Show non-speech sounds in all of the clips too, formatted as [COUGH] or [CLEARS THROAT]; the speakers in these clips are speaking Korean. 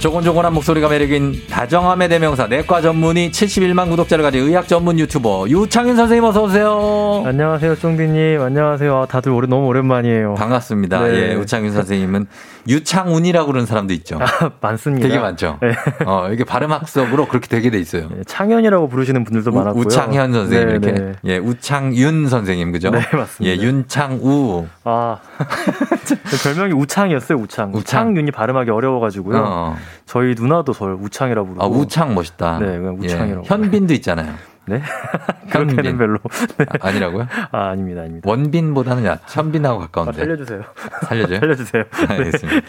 조곤조곤한 목소리가 매력인 다정함의 대명사 내과 전문의 71만 구독자를 가진 의학 전문 유튜버 유창윤 선생님 어서 오세요. 안녕하세요, 쫑디님. 안녕하세요. 다들 오래 너무 오랜만이에요. 반갑습니다. 네. 예, 우창윤 선생님은 유창운이라고 그러는 사람도 있죠. 아, 많습니다. 되게 많죠. 네. 어, 이게 발음학적으로 그렇게 되게 돼 있어요. 네, 창현이라고 부르시는 분들도 우, 많았고요. 우창현 선생님 네, 이렇게. 네. 예, 우창윤 선생님 그죠? 네, 맞습니다. 예, 윤창우. 아. [LAUGHS] 별명이 우창이었어요, 우창. 우창. 윤이 발음하기 어려워 가지고요. 어. 저희 누나도 저를 우창이라고 부르고. 아, 우창 멋있다. 네, 그냥 우창이라고. 예, 현빈도 있잖아요. 네? [LAUGHS] 그렇게는 별로. 네. 아, 아니라고요? 아, 아닙니다, 아닙니다. 원빈보다는 야, 현빈하고 가까운데. 아, 살려주세요. 살려줘요? [LAUGHS] 살려주세요. 네. [LAUGHS] 알겠습니다.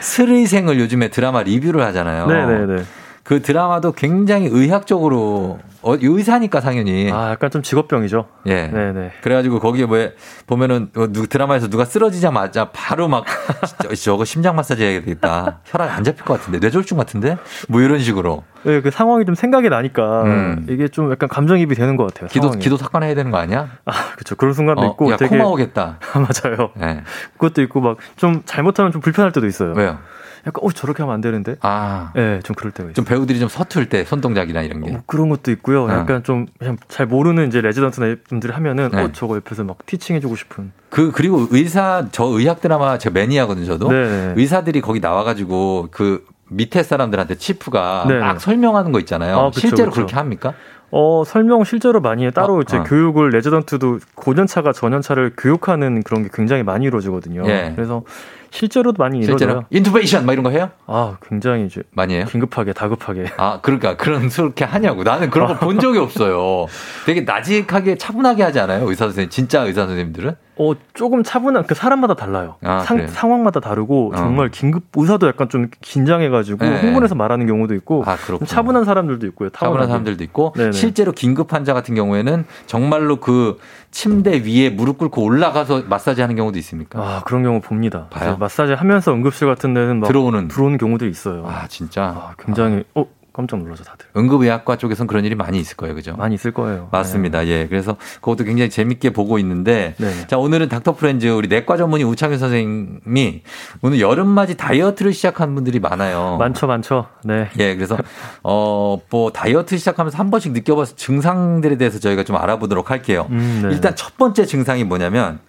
스의생을 요즘에 드라마 리뷰를 하잖아요. 네네네. 그 드라마도 굉장히 의학적으로 어, 의사니까 당연히. 아, 약간 좀 직업병이죠. 예. 네네. 그래가지고 거기에 뭐 보면은 어, 누 드라마에서 누가 쓰러지자마자 바로 막 [LAUGHS] 저거 심장 마사지 해야 되겠다. 혈압 안 잡힐 것 같은데 뇌졸중 같은데 뭐 이런 식으로. 네, 그 상황이 좀 생각이 나니까 음. 이게 좀 약간 감정입이 되는 것 같아요. 기도 상황이. 기도 삭관 해야 되는 거 아니야? 아, 그렇죠. 그런 순간도 어, 있고. 야, 되게... 코마 오겠다. [LAUGHS] 맞아요. 네. 그것도 있고 막 좀 잘못하면 좀 불편할 때도 있어요. 왜요? 약간 어 저렇게 하면 안 되는데. 아, 예, 네, 좀 그럴 때가 있어요. 좀 배우들이 좀 서툴 때 손동작이나 이런 게. 어, 그런 것도 있고요. 어. 약간 좀 그냥 잘 모르는 이제 레지던트나 분들이 하면은 네. 어 저거 옆에서 막 teaching해주고 싶은. 그 그리고 의사 저 의학 드라마 제 매니아거든요. 저도 네. 의사들이 거기 나와가지고 그 밑에 사람들한테 chief가 네. 막 설명하는 거 있잖아요. 아, 그쵸, 실제로 그쵸. 그렇게 합니까? 어, 설명 실제로 많이 해요. 따로 어, 이제 어. 교육을 레지던트도 고년차가 저년차를 교육하는 그런 게 굉장히 많이 이루어지거든요. 예. 그래서 실제로도 많이 이루어져요. 인투베이션 막 이런 거 해요? 아, 굉장히 이제 많이 해요? 긴급하게 다급하게. 아, 그러니까 그런 그렇게 하냐고. 나는 그런 거 본 적이 없어요. 되게 나직하게 차분하게 하지 않아요? 의사 선생님 진짜 의사 선생님들은? 어, 조금 차분한 그 사람마다 달라요. 아, 상, 상황마다 다르고 어. 정말 긴급 의사도 약간 좀 긴장해 가지고 네. 흥분해서 말하는 경우도 있고 아, 차분한 사람들도 있고요. 차분한 사람들도 있고 네네. 실제로 긴급 환자 같은 경우에는 정말로 그 침대 위에 무릎 꿇고 올라가서 마사지 하는 경우도 있습니까? 아, 그런 경우 봅니다. 마사지 하면서 응급실 같은 데는 막 들어오는 들어오는 경우도 있어요. 아, 진짜. 아, 굉장히 아. 어 깜짝 놀라죠 다들. 응급의학과 쪽에서는 그런 일이 많이 있을 거예요, 그죠? 많이 있을 거예요. 맞습니다. 네. 예, 그래서 그것도 굉장히 재밌게 보고 있는데, 네. 자 오늘은 닥터 프렌즈 우리 내과 전문의 우창현 선생님이 오늘 여름맞이 다이어트를 시작한 분들이 많아요. 많죠, 많죠. 네. 예, 그래서 [LAUGHS] 어뭐 다이어트 시작하면서 한 번씩 느껴봐서 증상들에 대해서 저희가 좀 알아보도록 할게요. 음, 네. 일단 첫 번째 증상이 뭐냐면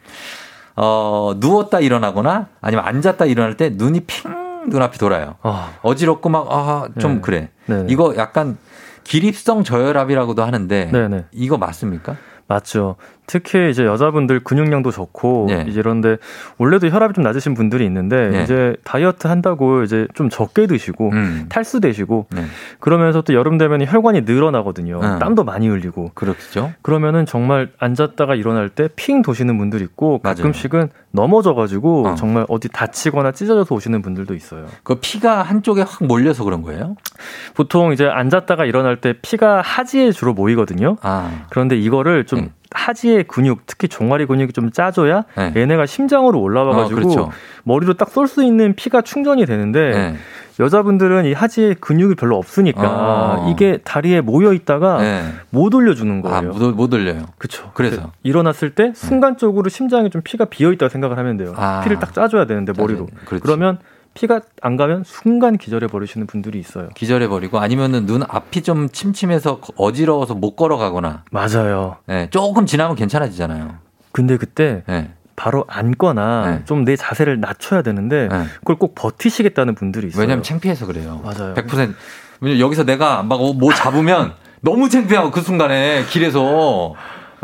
어 누웠다 일어나거나 아니면 앉았다 일어날 때 눈이 핑 눈앞이 돌아요. 어. 지럽고 막, 아, 좀 네. 그래. 네 이거 약간 기립성 저혈압이라고도 하는데 네네. 이거 맞습니까? 맞죠. 특히 이제 여자분들 근육량도 좋고 네. 이제 이런데 원래도 혈압이 좀 낮으신 분들이 있는데 네. 이제 다이어트 한다고 이제 좀 적게 드시고 음. 탈수되시고 네. 그러면서 또 여름 되면 혈관이 늘어나거든요. 음. 땀도 많이 흘리고 그렇죠. 그러면은 정말 앉았다가 일어날 때 핑 도시는 분들 있고 가끔씩은 맞아요. 넘어져가지고 어. 정말 어디 다치거나 찢어져서 오시는 분들도 있어요. 그 피가 한쪽에 확 몰려서 그런 거예요? 보통 이제 앉았다가 일어날 때 피가 하지에 주로 모이거든요. 아. 그런데 이거를 좀 네. 하지의 근육, 특히 종아리 근육이 좀 짜줘야 네. 얘네가 심장으로 올라와가지고 어, 그렇죠. 머리로 딱 쏠 수 있는 피가 충전이 되는데 네. 여자분들은 이 하지에 근육이 별로 없으니까 어. 이게 다리에 모여 있다가 네. 못 올려주는 거예요. 아, 못, 못 올려요. 그렇죠. 그래서 일어났을 때 순간적으로 심장에 좀 피가 비어 있다고 생각을 하면 돼요. 아. 피를 딱 짜줘야 되는데 머리로. 그러면 피가 안 가면 순간 기절해 버리시는 분들이 있어요. 기절해 버리고 아니면은 눈 앞이 좀 침침해서 어지러워서 못 걸어가거나. 맞아요. 네, 조금 지나면 괜찮아지잖아요. 근데 그때 네. 바로 앉거나 네. 좀내 자세를 낮춰야 되는데 네. 그걸 꼭 버티시겠다는 분들이 있어요. 왜냐면 창피해서 그래요. 맞아요. 100% 여기서 내가 막 뭐 잡으면 너무 창피하고 그 순간에 길에서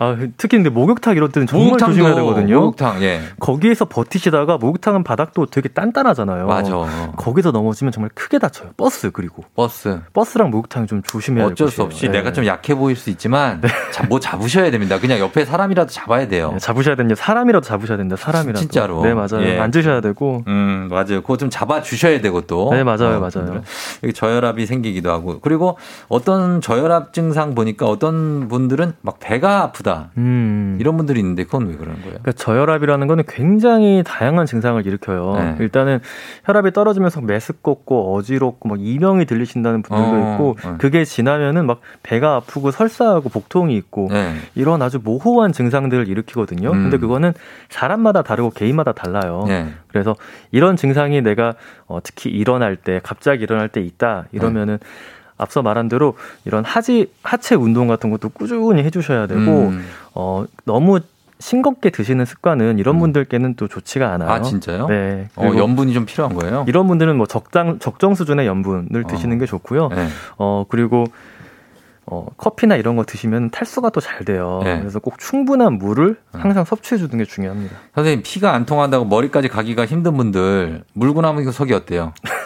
아, 특히 근데 목욕탕 이럴 때는 정말 조심해야 되거든요. 목욕탕, 예. 거기에서 버티시다가 목욕탕은 바닥도 되게 단단하잖아요. 맞아. 거기서 넘어지면 정말 크게 다쳐요. 버스 그리고. 버스. 버스랑 목욕탕 좀 조심해야 돼요. 어쩔 수 없이 네. 내가 좀 약해 보일 수 있지만 네. 뭐 잡으셔야 됩니다. 그냥 옆에 사람이라도 잡아야 돼요. 네, 잡으셔야 됩니다. 사람이라도 잡으셔야 된다. 사람이라도. 진짜로. 네, 맞아요. 예. 앉으셔야 되고. 음, 맞아요. 그거 좀 잡아 주셔야 되고 또. 네, 맞아요. 어, 맞아요. 여기 저혈압이 생기기도 하고. 그리고 어떤 저혈압 증상 보니까 어떤 분들은 막 배가 아프다 없다. 음. 이런 분들이 있는데 그건 왜 그러는 거예요? 그러니까 저혈압이라는 거는 굉장히 다양한 증상을 일으켜요. 네. 일단은 혈압이 떨어지면서 메스껍고 어지럽고 막 이명이 들리신다는 분들도 어, 있고 네. 그게 지나면은 막 배가 아프고 설사하고 복통이 있고 네. 이런 아주 모호한 증상들을 일으키거든요. 음. 근데 그거는 사람마다 다르고 개인마다 달라요. 네. 그래서 이런 증상이 내가 어, 특히 일어날 때 갑자기 일어날 때 있다 이러면은 네. 앞서 말한 대로 이런 하지 하체 운동 같은 것도 꾸준히 해주셔야 되고 음. 어 너무 싱겁게 드시는 습관은 이런 음. 분들께는 또 좋지가 않아요. 아 진짜요? 네. 어, 염분이 좀 필요한 거예요? 이런 분들은 뭐 적당 적정 수준의 염분을 드시는 어. 게 좋고요. 네. 어 그리고 어, 커피나 이런 거 드시면 탈수가 또 잘 돼요. 네. 그래서 꼭 충분한 물을 음. 항상 섭취해 주는 게 중요합니다. 선생님 피가 안 통한다고 머리까지 가기가 힘든 분들 물고 나면 속이 어때요? [LAUGHS]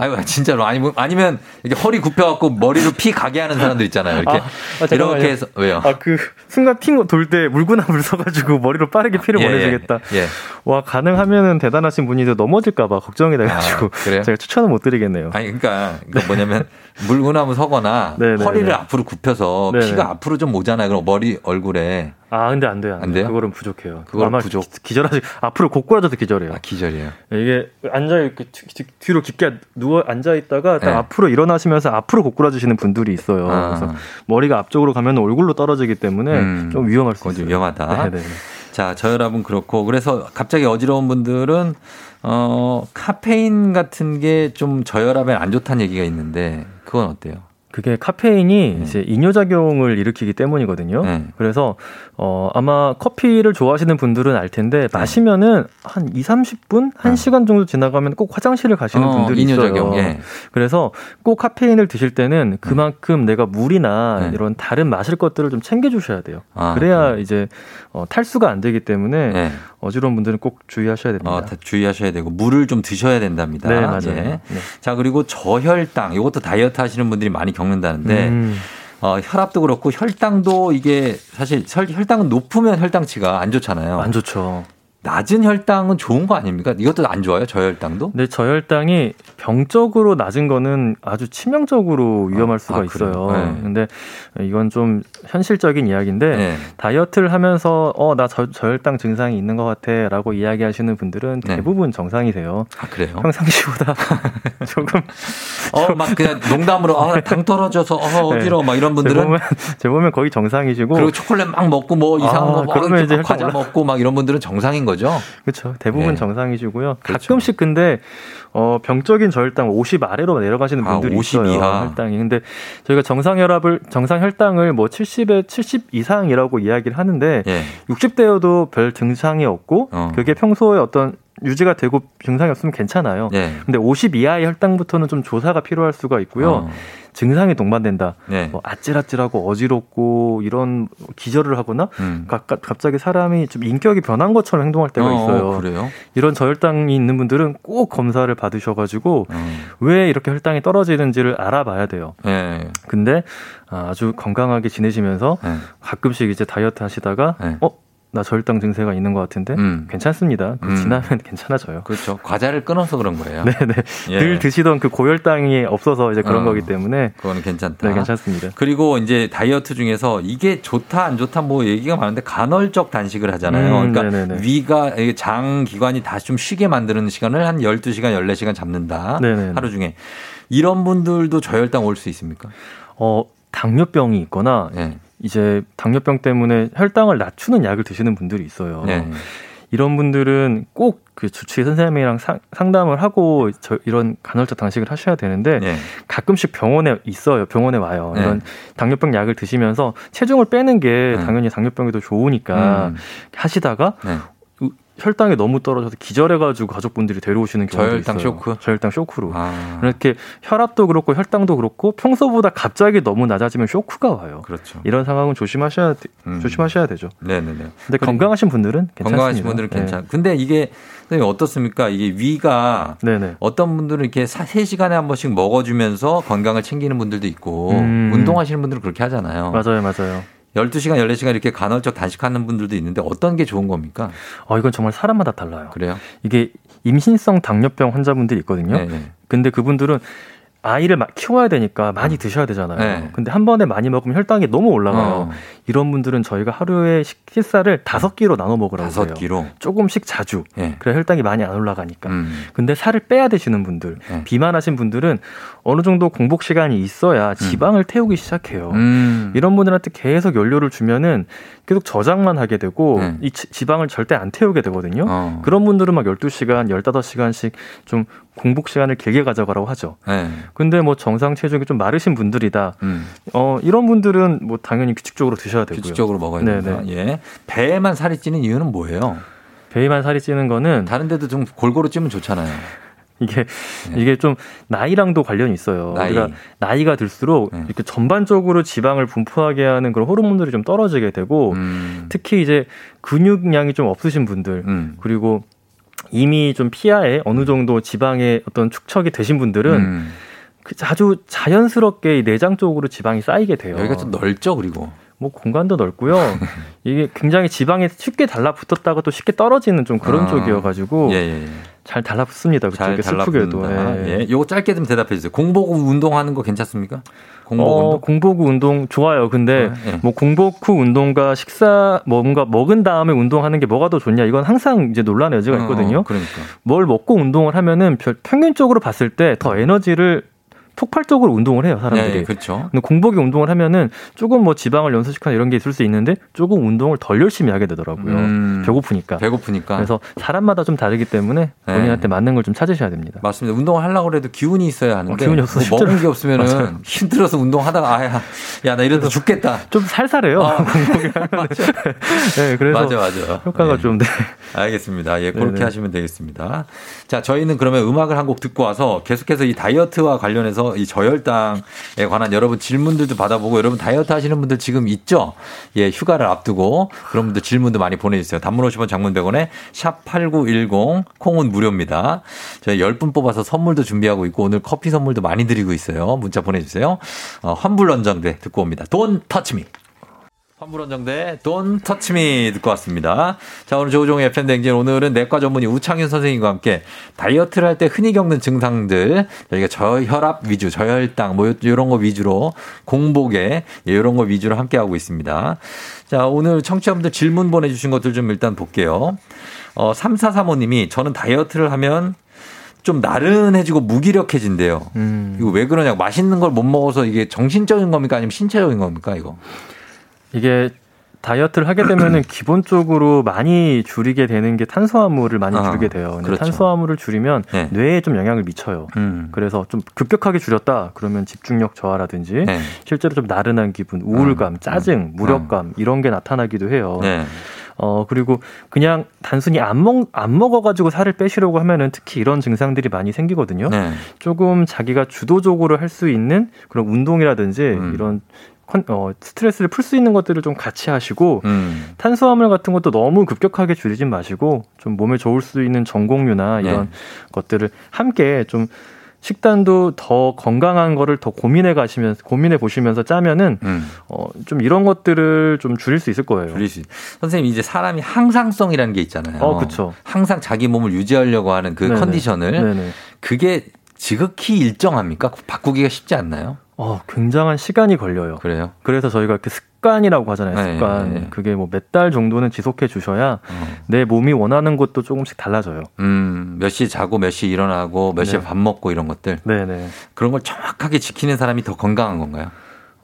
아유, 진짜로. 아니, 아니면 이렇게 허리 굽혀갖고 머리로 피 가게 하는 사람들 있잖아요. 이렇게. 아, 아, 이렇게 해서, 왜요? 아, 그, 순간 핑돌때 물구나 물 서가지고 머리로 빠르게 피를 예, 예 보내주겠다. 예, 예. 와, 가능하면은 대단하신 분이 넘어질까봐 걱정이 돼가지고. 아, 제가 추천을 못 드리겠네요. 아니, 그러니까, 그러니까 뭐냐면 물구나무 서거나 네네네. [LAUGHS] 네, 허리를 네. 앞으로 굽혀서 네네. 피가 앞으로 좀 오잖아요. 그럼 머리, 얼굴에. 아, 근데 안 돼요. 안, 안 돼요? 그거는 부족해요. 그거 아마 부족. 기절하지 앞으로 고꾸라져서 기절해요. 아, 기절이에요. 이게 앉아 이렇게 뒤, 로 깊게 누워 앉아 있다가 딱 네. 앞으로 일어나시면서 앞으로 고꾸라지시는 분들이 있어요. 아. 그래서 머리가 앞쪽으로 가면 얼굴로 떨어지기 때문에 음. 좀 위험할 수 있어요. 위험하다. 네네. 자, 저혈압은 그렇고 그래서 갑자기 어지러운 분들은 어 카페인 같은 게 좀 저혈압에 안 좋다는 얘기가 있는데 그건 어때요? 그게 카페인이 네. 이제 이뇨작용을 일으키기 때문이거든요. 네. 그래서 어 아마 커피를 좋아하시는 분들은 알 텐데 네. 마시면은 한 2, 30분, 1시간 정도 지나가면 꼭 화장실을 가시는 어, 분들이 이뇨작용. 있어요. 예. 그래서 꼭 카페인을 드실 때는 그만큼 내가 물이나 네. 이런 다른 마실 것들을 좀 챙겨 주셔야 돼요. 아, 그래야 이제 어, 탈수가 안 되기 때문에 네. 어지러운 분들은 꼭 주의하셔야 됩니다. 어, 주의하셔야 되고 물을 좀 드셔야 된답니다. 네, 맞아요. 예. 네. 자, 그리고 저혈당 이것도 다이어트 하시는 분들이 많이 겪는다는데 음. 어, 혈압도 그렇고 혈당도 이게 사실 혈 당은 높으면 혈당치가 안 좋잖아요. 안 좋죠. 낮은 혈당은 좋은 거 아닙니까? 이것도 안 좋아요, 저혈당도? 네, 저혈당이 병적으로 낮은 거는 아주 치명적으로 위험할 아, 수가 아, 있어요. 네. 근데 이건 좀 현실적인 이야기인데 네. 다이어트를 하면서 어, 나 저, 저혈당 증상이 있는 것 같아 라고 이야기하시는 분들은 네. 대부분 네. 정상이세요. 아, 그래요? 평상시보다 [LAUGHS] 조금. 어, 막 그냥 농담으로 아, 당 떨어져서 어, 어지러워 막 이런 분들은. 제 보면, [LAUGHS] 제 보면 거의 정상이시고. 그리고 초콜릿 막 먹고 뭐 이상한 아, 거 뭐, 그러면 이제 과자 먹고 막 이런 분들은 정상인 거 죠. 그렇죠. 대부분 네. 정상이시고요. 그렇죠. 가끔씩 근데 어, 병적인 저혈당 50 아래로 내려가시는 아, 분들이 아, 있어요. 이하. 혈당이. 근데 저희가 정상 혈압을 정상 혈당을 뭐 70에 70 이상이라고 이야기를 하는데 예. 60대여도 별 증상이 없고 어. 그게 평소에 어떤 유지가 되고 증상이 없으면 괜찮아요. 예. 근데 50 이하의 혈당부터는 좀 조사가 필요할 수가 있고요. 어. 증상이 동반된다. 네. 뭐 아찔아찔하고 어지럽고 이런 기절을 하거나 음. 가, 갑자기 사람이 좀 인격이 변한 것처럼 행동할 때가 어, 있어요. 어, 그래요? 이런 저혈당이 있는 분들은 꼭 검사를 받으셔가지고 음. 왜 이렇게 혈당이 떨어지는지를 알아봐야 돼요. 네. 근데 아주 건강하게 지내시면서 네. 가끔씩 이제 다이어트 하시다가 네. 어 나 저혈당 증세가 있는 것 같은데 음. 괜찮습니다. 그 음. 지나면 [LAUGHS] 괜찮아져요. 그렇죠. 과자를 끊어서 그런 거예요. [LAUGHS] 네네. 예. 늘 드시던 그 고혈당이 없어서 이제 그런 어, 거기 때문에 그거는 괜찮다. 네, 괜찮습니다. 그리고 이제 다이어트 중에서 이게 좋다 안 좋다 뭐 얘기가 많은데 간헐적 단식을 하잖아요. 음, 그러니까 네네네. 위가 장 기관이 다시 좀 쉬게 만드는 시간을 한 12시간, 14시간 잡는다. 네네네. 하루 중에 이런 분들도 저혈당 올 수 있습니까? 어, 당뇨병이 있거나 네. 이제 당뇨병 때문에 혈당을 낮추는 약을 드시는 분들이 있어요. 네. 이런 분들은 꼭 그 주치의 선생님이랑 상, 담을 하고 저 이런 간헐적 단식을 하셔야 되는데 네. 가끔씩 병원에 있어요. 병원에 와요. 네. 이런 당뇨병 약을 드시면서 체중을 빼는 게 네. 당연히 당뇨병에도 좋으니까 음. 하시다가 네. 혈당이 너무 떨어져서 기절해가지고 가족분들이 데려오시는 경우도 저혈당 있어요. 쇼크. 저혈당 쇼크로. 아. 이렇게 혈압도 그렇고 혈당도 그렇고 평소보다 갑자기 너무 낮아지면 쇼크가 와요. 그렇죠. 이런 상황은 조심하셔야 음. 조심하셔야 되죠. 네네네. 근데 건강하신 분들은 괜찮습니다. 건강하신 분들은 네. 괜찮. 근데 이게 선생님 어떻습니까? 이게 위가 네네. 어떤 분들은 이렇게 3 시간에 한 번씩 먹어주면서 건강을 챙기는 분들도 있고 음. 운동하시는 분들은 그렇게 하잖아요. 맞아요, 맞아요. 12시간, 14시간 이렇게 간헐적 단식하는 분들도 있는데 어떤 게 좋은 겁니까? 어, 이건 정말 사람마다 달라요. 그래요? 이게 임신성 당뇨병 환자분들이 있거든요. 네네. 근데 그분들은 아이를 키워야 되니까 많이 드셔야 되잖아요. 네. 근데 한 번에 많이 먹으면 혈당이 너무 올라가요. 어. 이런 분들은 저희가 하루에 식사를 다섯 끼로 나눠 먹으라고 다섯 해요. 끼로 조금씩 자주. 네. 그래 혈당이 많이 안 올라가니까. 음. 근데 살을 빼야 되시는 분들, 네. 비만하신 분들은 어느 정도 공복 시간이 있어야 음. 지방을 음. 태우기 시작해요. 음. 이런 분들한테 계속 연료를 주면은 계속 저장만 하게 되고 네. 이 지방을 절대 안 태우게 되거든요. 어. 그런 분들은 막 12시간, 15시간씩 좀 공복 시간을 길게 가져가라고 하죠. 네. 근데 뭐 정상 체중이 좀 마르신 분들이다. 음. 어, 이런 분들은 뭐 당연히 규칙적으로 드셔야 되고요. 규칙적으로 먹어야 됩니다. 예. 배에만 살이 찌는 이유는 뭐예요? 배에만 살이 찌는 거는 다른 데도 좀 골고루 찌면 좋잖아요. [LAUGHS] 이게 네. 이게 좀 나이랑도 관련이 있어요. 나이. 우리가 나이가 들수록 네. 이렇게 전반적으로 지방을 분포하게 하는 그런 호르몬들이 좀 떨어지게 되고 음. 특히 이제 근육량이 좀 없으신 분들 음. 그리고 이미 좀 피하에 어느 정도 지방의 어떤 축척이 되신 분들은 음. 그 아주 자연스럽게 내장 쪽으로 지방이 쌓이게 돼요. 여기가 좀 넓죠, 그리고. 뭐 공간도 넓고요. [LAUGHS] 이게 굉장히 지방에 쉽게 달라붙었다가 또 쉽게 떨어지는 좀 그런 아. 쪽이어가지고 예, 예, 예. 잘 달라붙습니다. 그쪽에 슬프게도. 예. 예. 요거 짧게 좀 대답해 주세요. 공복 후 운동하는 거 괜찮습니까? 공복 어, 운동? 공복 후 운동 좋아요. 근데 예. 뭐 공복 후 운동과 식사 뭔가 먹은 다음에 운동하는 게 뭐가 더 좋냐? 이건 항상 이제 논란의 여지가 어, 있거든요. 어, 그러니까. 뭘 먹고 운동을 하면은 평균적으로 봤을 때 더 에너지를 폭발적으로 운동을 해요 사람들이. 네, 그렇죠. 근데 공복에 운동을 하면은 조금 뭐 지방을 연소시키거나 이런 게 있을 수 있는데 조금 운동을 덜 열심히 하게 되더라고요. 음, 배고프니까. 배고프니까. 그래서 사람마다 좀 다르기 때문에 네. 본인한테 네. 맞는 걸 좀 찾으셔야 됩니다. 맞습니다. 운동을 하려고 해도 기운이 있어야 하는데 어, 기운이 없어 뭐 먹은 게 없으면은 맞아요. [LAUGHS] 힘들어서 운동하다가 아야 야 나 이러다 죽겠다. 좀 살살해요. 아, [LAUGHS] 공복에 하면. [LAUGHS] 네, 그래서 맞아 맞아. 효과가 네. 좀 네. 알겠습니다. 예, 그렇게 네네. 하시면 되겠습니다. 자, 저희는 그러면 음악을 한 곡 듣고 와서 계속해서 이 다이어트와 관련해서 이 저혈당에 관한 여러분 질문들도 받아보고 여러분 다이어트 하시는 분들 지금 있죠? 예, 휴가를 앞두고 그런 분들 질문도 많이 보내주세요. 단문 50원 장문 100원에 샵8910 콩은 무료입니다. 저희 10분 뽑아서 선물도 준비하고 있고 오늘 커피 선물도 많이 드리고 있어요. 문자 보내주세요. 어, 환불 원정대 듣고 옵니다. 돈 터치미. 환불원정대 돈 터치미 듣고 왔습니다. 자 오늘 조종의 팬댕진 오늘은 내과 전문의 우창윤 선생님과 함께 다이어트를 할 때 흔히 겪는 증상들 저희가 저혈압 위주, 저혈당 뭐 이런 거 위주로 공복에 이런 거 위주로 함께 하고 있습니다. 자 오늘 청취자분들 질문 보내주신 것들 좀 일단 볼게요. 어 3435님이 저는 다이어트를 하면 좀 나른해지고 무기력해진대요. 음. 이거 왜 그러냐고 맛있는 걸 못 먹어서 이게 정신적인 겁니까 아니면 신체적인 겁니까 이거? 이게 다이어트를 하게 되면은 [CLEARS THROAT] 기본적으로 많이 줄이게 되는 게 탄수화물을 많이 아, 줄이게 돼요. 근데 그렇죠. 탄수화물을 줄이면 네. 뇌에 좀 영향을 미쳐요. 음. 그래서 좀 급격하게 줄였다 그러면 집중력 저하라든지 네. 실제로 좀 나른한 기분, 우울감, 음. 짜증, 음. 무력감 이런 게 나타나기도 해요. 네. 어, 그리고 그냥 단순히 안 먹, 안 먹어가지고 살을 빼시려고 하면은 특히 이런 증상들이 많이 생기거든요. 네. 조금 자기가 주도적으로 할 수 있는 그런 운동이라든지 음. 이런 어, 스트레스를 풀 수 있는 것들을 좀 같이 하시고 음. 탄수화물 같은 것도 너무 급격하게 줄이진 마시고 좀 몸에 좋을 수 있는 전곡류나 이런 네. 것들을 함께 좀 식단도 더 건강한 거를 더 고민해 가시면서 고민해 보시면서 짜면은 음. 어, 좀 이런 것들을 좀 줄일 수 있을 거예요. 줄일 수. 선생님 이제 사람이 항상성이라는 게 있잖아요. 어, 그렇죠. 항상 자기 몸을 유지하려고 하는 그 네네. 컨디션을 네네. 그게 지극히 일정합니까? 바꾸기가 쉽지 않나요? 어, 굉장한 시간이 걸려요. 그래요? 그래서 저희가 그 습관이라고 하잖아요. 네, 습관. 네, 네. 그게 뭐 몇 달 정도는 지속해 주셔야 어. 내 몸이 원하는 것도 조금씩 달라져요. 음, 몇 시 자고 몇 시 일어나고 몇 시에 네. 밥 먹고 이런 것들. 네, 네. 그런 걸 정확하게 지키는 사람이 더 건강한 건가요?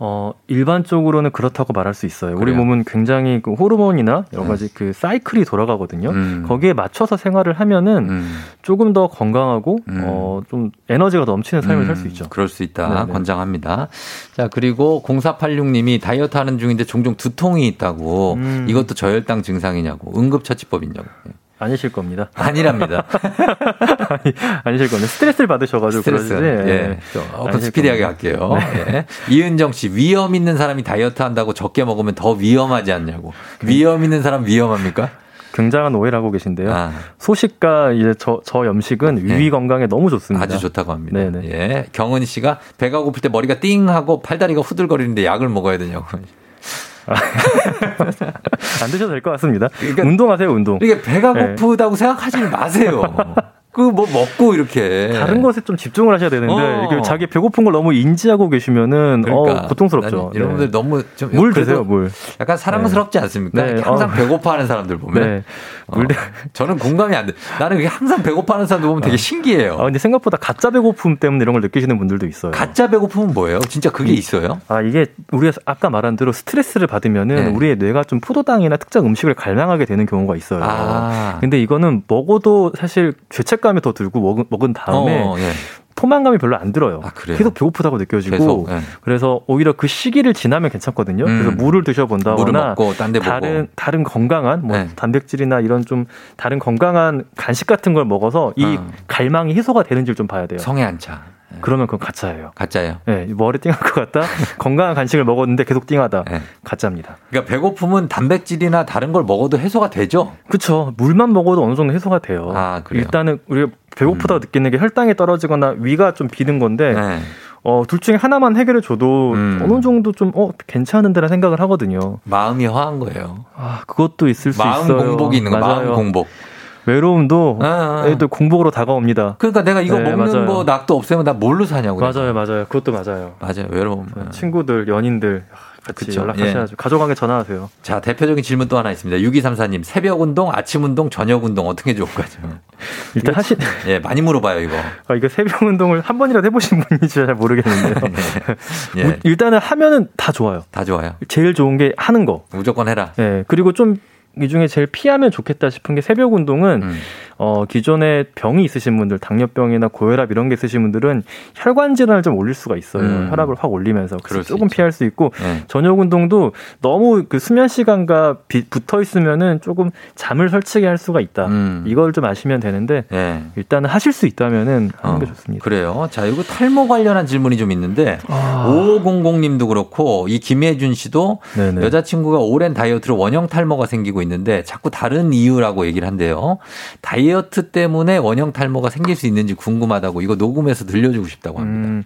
어, 일반적으로는 그렇다고 말할 수 있어요. 그래요? 우리 몸은 굉장히 그 호르몬이나 여러 가지 네. 그 사이클이 돌아가거든요. 음. 거기에 맞춰서 생활을 하면은 음. 조금 더 건강하고 음. 어, 좀 에너지가 넘치는 삶을 살수 음. 있죠. 그럴 수 있다. 네네. 권장합니다. 자, 그리고 0486님이 다이어트 하는 중인데 종종 두통이 있다고 음. 이것도 저혈당 증상이냐고 응급처치법이냐고. 아니실 겁니다. [LAUGHS] 아니랍니다. [LAUGHS] 아니, 실 겁니다. 스트레스를 받으셔가지고 스트레스. 그러지. 예. 조금 네. 스피디하게 할게요. 네. 예. 이은정 씨, 위험 있는 사람이 다이어트 한다고 적게 먹으면 더 위험하지 않냐고. 위험 있는 사람 위험합니까? 굉장한 오해를 하고 계신데요. 아. 소식과 이제 저, 저 염식은 네. 위위 건강에 너무 좋습니다. 아주 좋다고 합니다. 네네. 예. 경은 씨가 배가 고플 때 머리가 띵 하고 팔다리가 후들거리는데 약을 먹어야 되냐고. 안 드셔도 될 것 같습니다. 그러니까 운동하세요, 운동. 이게 배가 네. 고프다고 네. 생각하지 마세요. [LAUGHS] 그뭐 먹고 이렇게 다른 것에 좀 집중을 하셔야 되는데 어. 이게 자기 배고픈 걸 너무 인지하고 계시면은 그러니까. 어, 고통스럽죠. 여러분들 네. 너무 좀 물 드세요, 물. 약간 사랑스럽지 네. 않습니까? 네. 항상 어. 배고파하는 사람들 보면 네. 물 어. 저는 공감이 안 돼. 나는 그게 항상 배고파하는 사람들 보면 되게 어. 신기해요. 아, 근데 생각보다 가짜 배고픔 때문에 이런 걸 느끼시는 분들도 있어요. 가짜 배고픔은 뭐예요? 진짜 그게 있어요? 아, 이게 우리가 아까 말한 대로 스트레스를 받으면은 네. 우리의 뇌가 좀 포도당이나 특정 음식을 갈망하게 되는 경우가 있어요. 아. 근데 이거는 먹어도 사실 죄책 감이 더 들고 먹은, 먹은 다음에 어, 예. 포만감이 별로 안 들어요. 아, 계속 배고프다고 느껴지고 계속, 네. 그래서 오히려 그 시기를 지나면 괜찮거든요. 음. 그래서 물을 드셔본다거나 다른 다른 건강한 뭐 네. 단백질이나 이런 좀 다른 건강한 간식 같은 걸 먹어서 이 어. 갈망이 해소가 되는지를 좀 봐야 돼요. 성에 안 차. 네. 그러면 그건 가짜예요. 가짜예요. 네, 머리 띵할 것 같다. [LAUGHS] 건강한 간식을 먹었는데 계속 띵하다. 네. 가짜입니다. 그러니까 배고픔은 단백질이나 다른 걸 먹어도 해소가 되죠. 그렇죠. 물만 먹어도 어느 정도 해소가 돼요. 아, 그래요? 일단은 우리가 배고프다고 음. 느끼는 게 혈당이 떨어지거나 위가 좀 비는 건데 네. 어, 둘 중에 하나만 해결해 줘도 음. 어느 정도 좀, 어, 괜찮은데라 생각을 하거든요. 마음이 화한 거예요. 아, 그것도 있을 수 있어요. 마음 공복이 있는 거 마음 공복. 외로움도 아, 아. 또 공복으로 다가옵니다. 그러니까 내가 이거 네, 먹는 맞아요. 거 낙도 없애면 나 뭘로 사냐고. 맞아요, 맞아요. 그것도 맞아요. 맞아요, 외로움. 네, 친구들, 연인들 같이 그쵸. 연락하셔야죠. 예. 가족관계 전화하세요. 자, 대표적인 질문 또 하나 있습니다. 6234님, 새벽 운동, 아침 운동, 저녁 운동 어떻게 좋을까요? [LAUGHS] 일단 하시 예, 많이 물어봐요, 이거. 아, 이거 새벽 운동을 한 번이라도 해보신 분인지 잘 모르겠는데요. [LAUGHS] 예. 예. 일단은 하면은 다 좋아요. 다 좋아요. 제일 좋은 게 하는 거. 무조건 해라. 예. 그리고 좀 이 중에 제일 피하면 좋겠다 싶은 게 새벽 운동은 음. 어, 기존에 병이 있으신 분들, 당뇨병이나 고혈압 이런 게 있으신 분들은 혈관 질환을 좀 올릴 수가 있어요. 음. 혈압을 확 올리면서 그래서 조금 있죠. 피할 수 있고 네. 저녁 운동도 너무 그 수면 시간과 비, 붙어 있으면은 조금 잠을 설치게 할 수가 있다. 음. 이걸 좀 아시면 되는데 네. 일단은 하실 수 있다면은 하는 어, 게 좋습니다. 그래요. 자, 이거 탈모 관련한 질문이 좀 있는데 아. 5500님도 그렇고 이 김혜준 씨도 네네. 여자친구가 오랜 다이어트로 원형 탈모가 생기고 있는데 자꾸 다른 이유라고 얘기를 한대요. 다이 다이어트 때문에 원형 탈모가 생길 수 있는지 궁금하다고 이거 녹음해서 들려주고 싶다고 합니다. 음,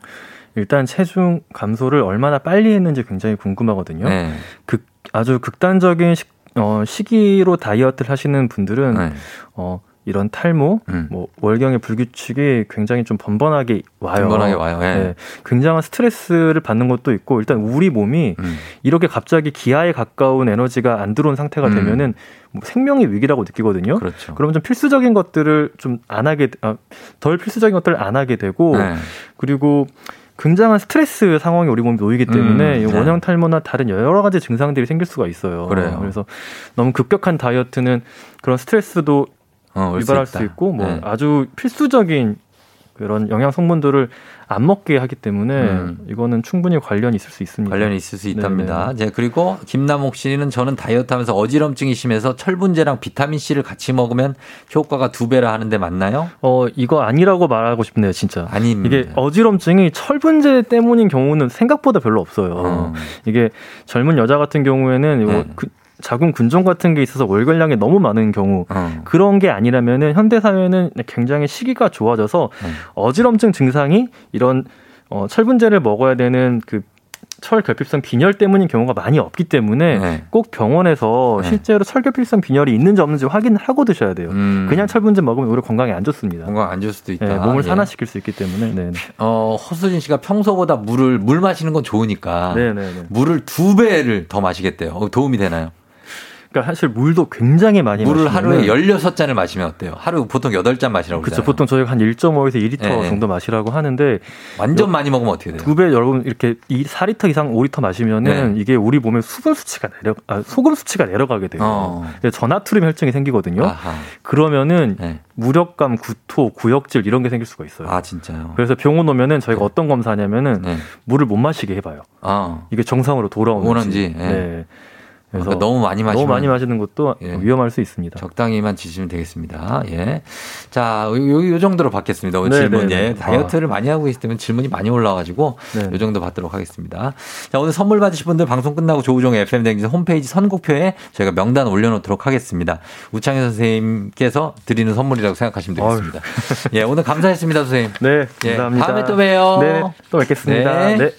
일단 체중 감소를 얼마나 빨리 했는지 굉장히 궁금하거든요. 네. 극, 아주 극단적인 시, 어, 시기로 다이어트를 하시는 분들은 네. 어, 이런 탈모, 음. 뭐 월경의 불규칙이 굉장히 좀 번번하게 와요. 번번하게 와요. 예. 네. 굉장한 스트레스를 받는 것도 있고 일단 우리 몸이 음. 이렇게 갑자기 기아에 가까운 에너지가 안 들어온 상태가 음. 되면은 뭐 생명의 위기라고 느끼거든요. 그렇죠. 그러면 좀 필수적인 것들을 좀 안 하게 아, 덜 필수적인 것들을 안 하게 되고 네. 그리고 굉장한 스트레스 상황이 우리 몸에 놓이기 때문에 음, 네. 원형 탈모나 다른 여러 가지 증상들이 생길 수가 있어요. 그래요. 그래서 너무 급격한 다이어트는 그런 스트레스도 어, 유발할 수, 수, 있고 뭐 네. 아주 필수적인 그런 영양 성분들을 안 먹게 하기 때문에 음. 이거는 충분히 관련이 있을 수 있습니다. 관련이 있을 수 있답니다. 네, 그리고 김남옥 씨는 저는 다이어트 하면서 어지럼증이 심해서 철분제랑 비타민 C를 같이 먹으면 효과가 두 배라 하는데 맞나요? 어, 이거 아니라고 말하고 싶네요, 진짜. 아닙니다. 이게 어지럼증이 철분제 때문인 경우는 생각보다 별로 없어요. 어. 이게 젊은 여자 같은 경우에는 네. 그 자궁 근종 같은 게 있어서 월결량이 너무 많은 경우 어. 그런 게 아니라면은 현대 사회는 굉장히 시기가 좋아져서 어. 어지럼증 증상이 이런 어, 철분제를 먹어야 되는 그 철 결핍성 빈혈 때문인 경우가 많이 없기 때문에 네. 꼭 병원에서 네. 실제로 철 결핍성 빈혈이 있는지 없는지 확인하고 드셔야 돼요. 음. 그냥 철분제 먹으면 오히려 건강에 안 좋습니다. 건강 안 좋을 수도 있다. 네, 몸을 예. 산화시킬 수 있기 때문에. 네. 어, 허수진 씨가 평소보다 물을 물 마시는 건 좋으니까 네, 네, 네. 물을 두 배를 더 마시겠대요. 어, 도움이 되나요? 그러니까 사실 물도 굉장히 많이 물을 하루에 16잔을 마시면 어때요? 하루 보통 8잔 마시라고 그렇죠. 보통 저희가 한 1.5에서 2리터 네. 정도 마시라고 하는데 완전 많이 먹으면 어떻게 돼요? 두 배 여러분 이렇게 4리터 이상 5리터 마시면은 네. 이게 우리 몸에 수분 수치가 내려 아, 소금 수치가 내려가게 돼요. 어. 전하트륨 혈증이 생기거든요. 아하. 그러면은 네. 무력감, 구토, 구역질 이런 게 생길 수가 있어요. 아 진짜요? 그래서 병원 오면은 저희가 네. 어떤 검사냐면은 네. 물을 못 마시게 해봐요. 아. 이게 정상으로 돌아오는지. 네. 그래서 그러니까 너무 많이 마시면 너무 많이 마시는 것도 예. 위험할 수 있습니다. 적당히만 드시면 되겠습니다. 예. 자, 요, 요 정도로 받겠습니다. 오늘 네, 질문 네, 예. 네. 다이어트를 아. 많이 하고 계시기 때문에 질문이 많이 올라와 가지고 네. 요 정도 받도록 하겠습니다. 자, 오늘 선물 받으실 분들 방송 끝나고 조우종의 FM 댕지 홈페이지 선곡표에 저희가 명단 올려 놓도록 하겠습니다. 우창현 선생님께서 드리는 선물이라고 생각하시면 되겠습니다. 예, 오늘 감사했습니다, 선생님. 네, 감사합니다. 예, 다음에 또 봬요. 네, 또 뵙겠습니다. 네. 네.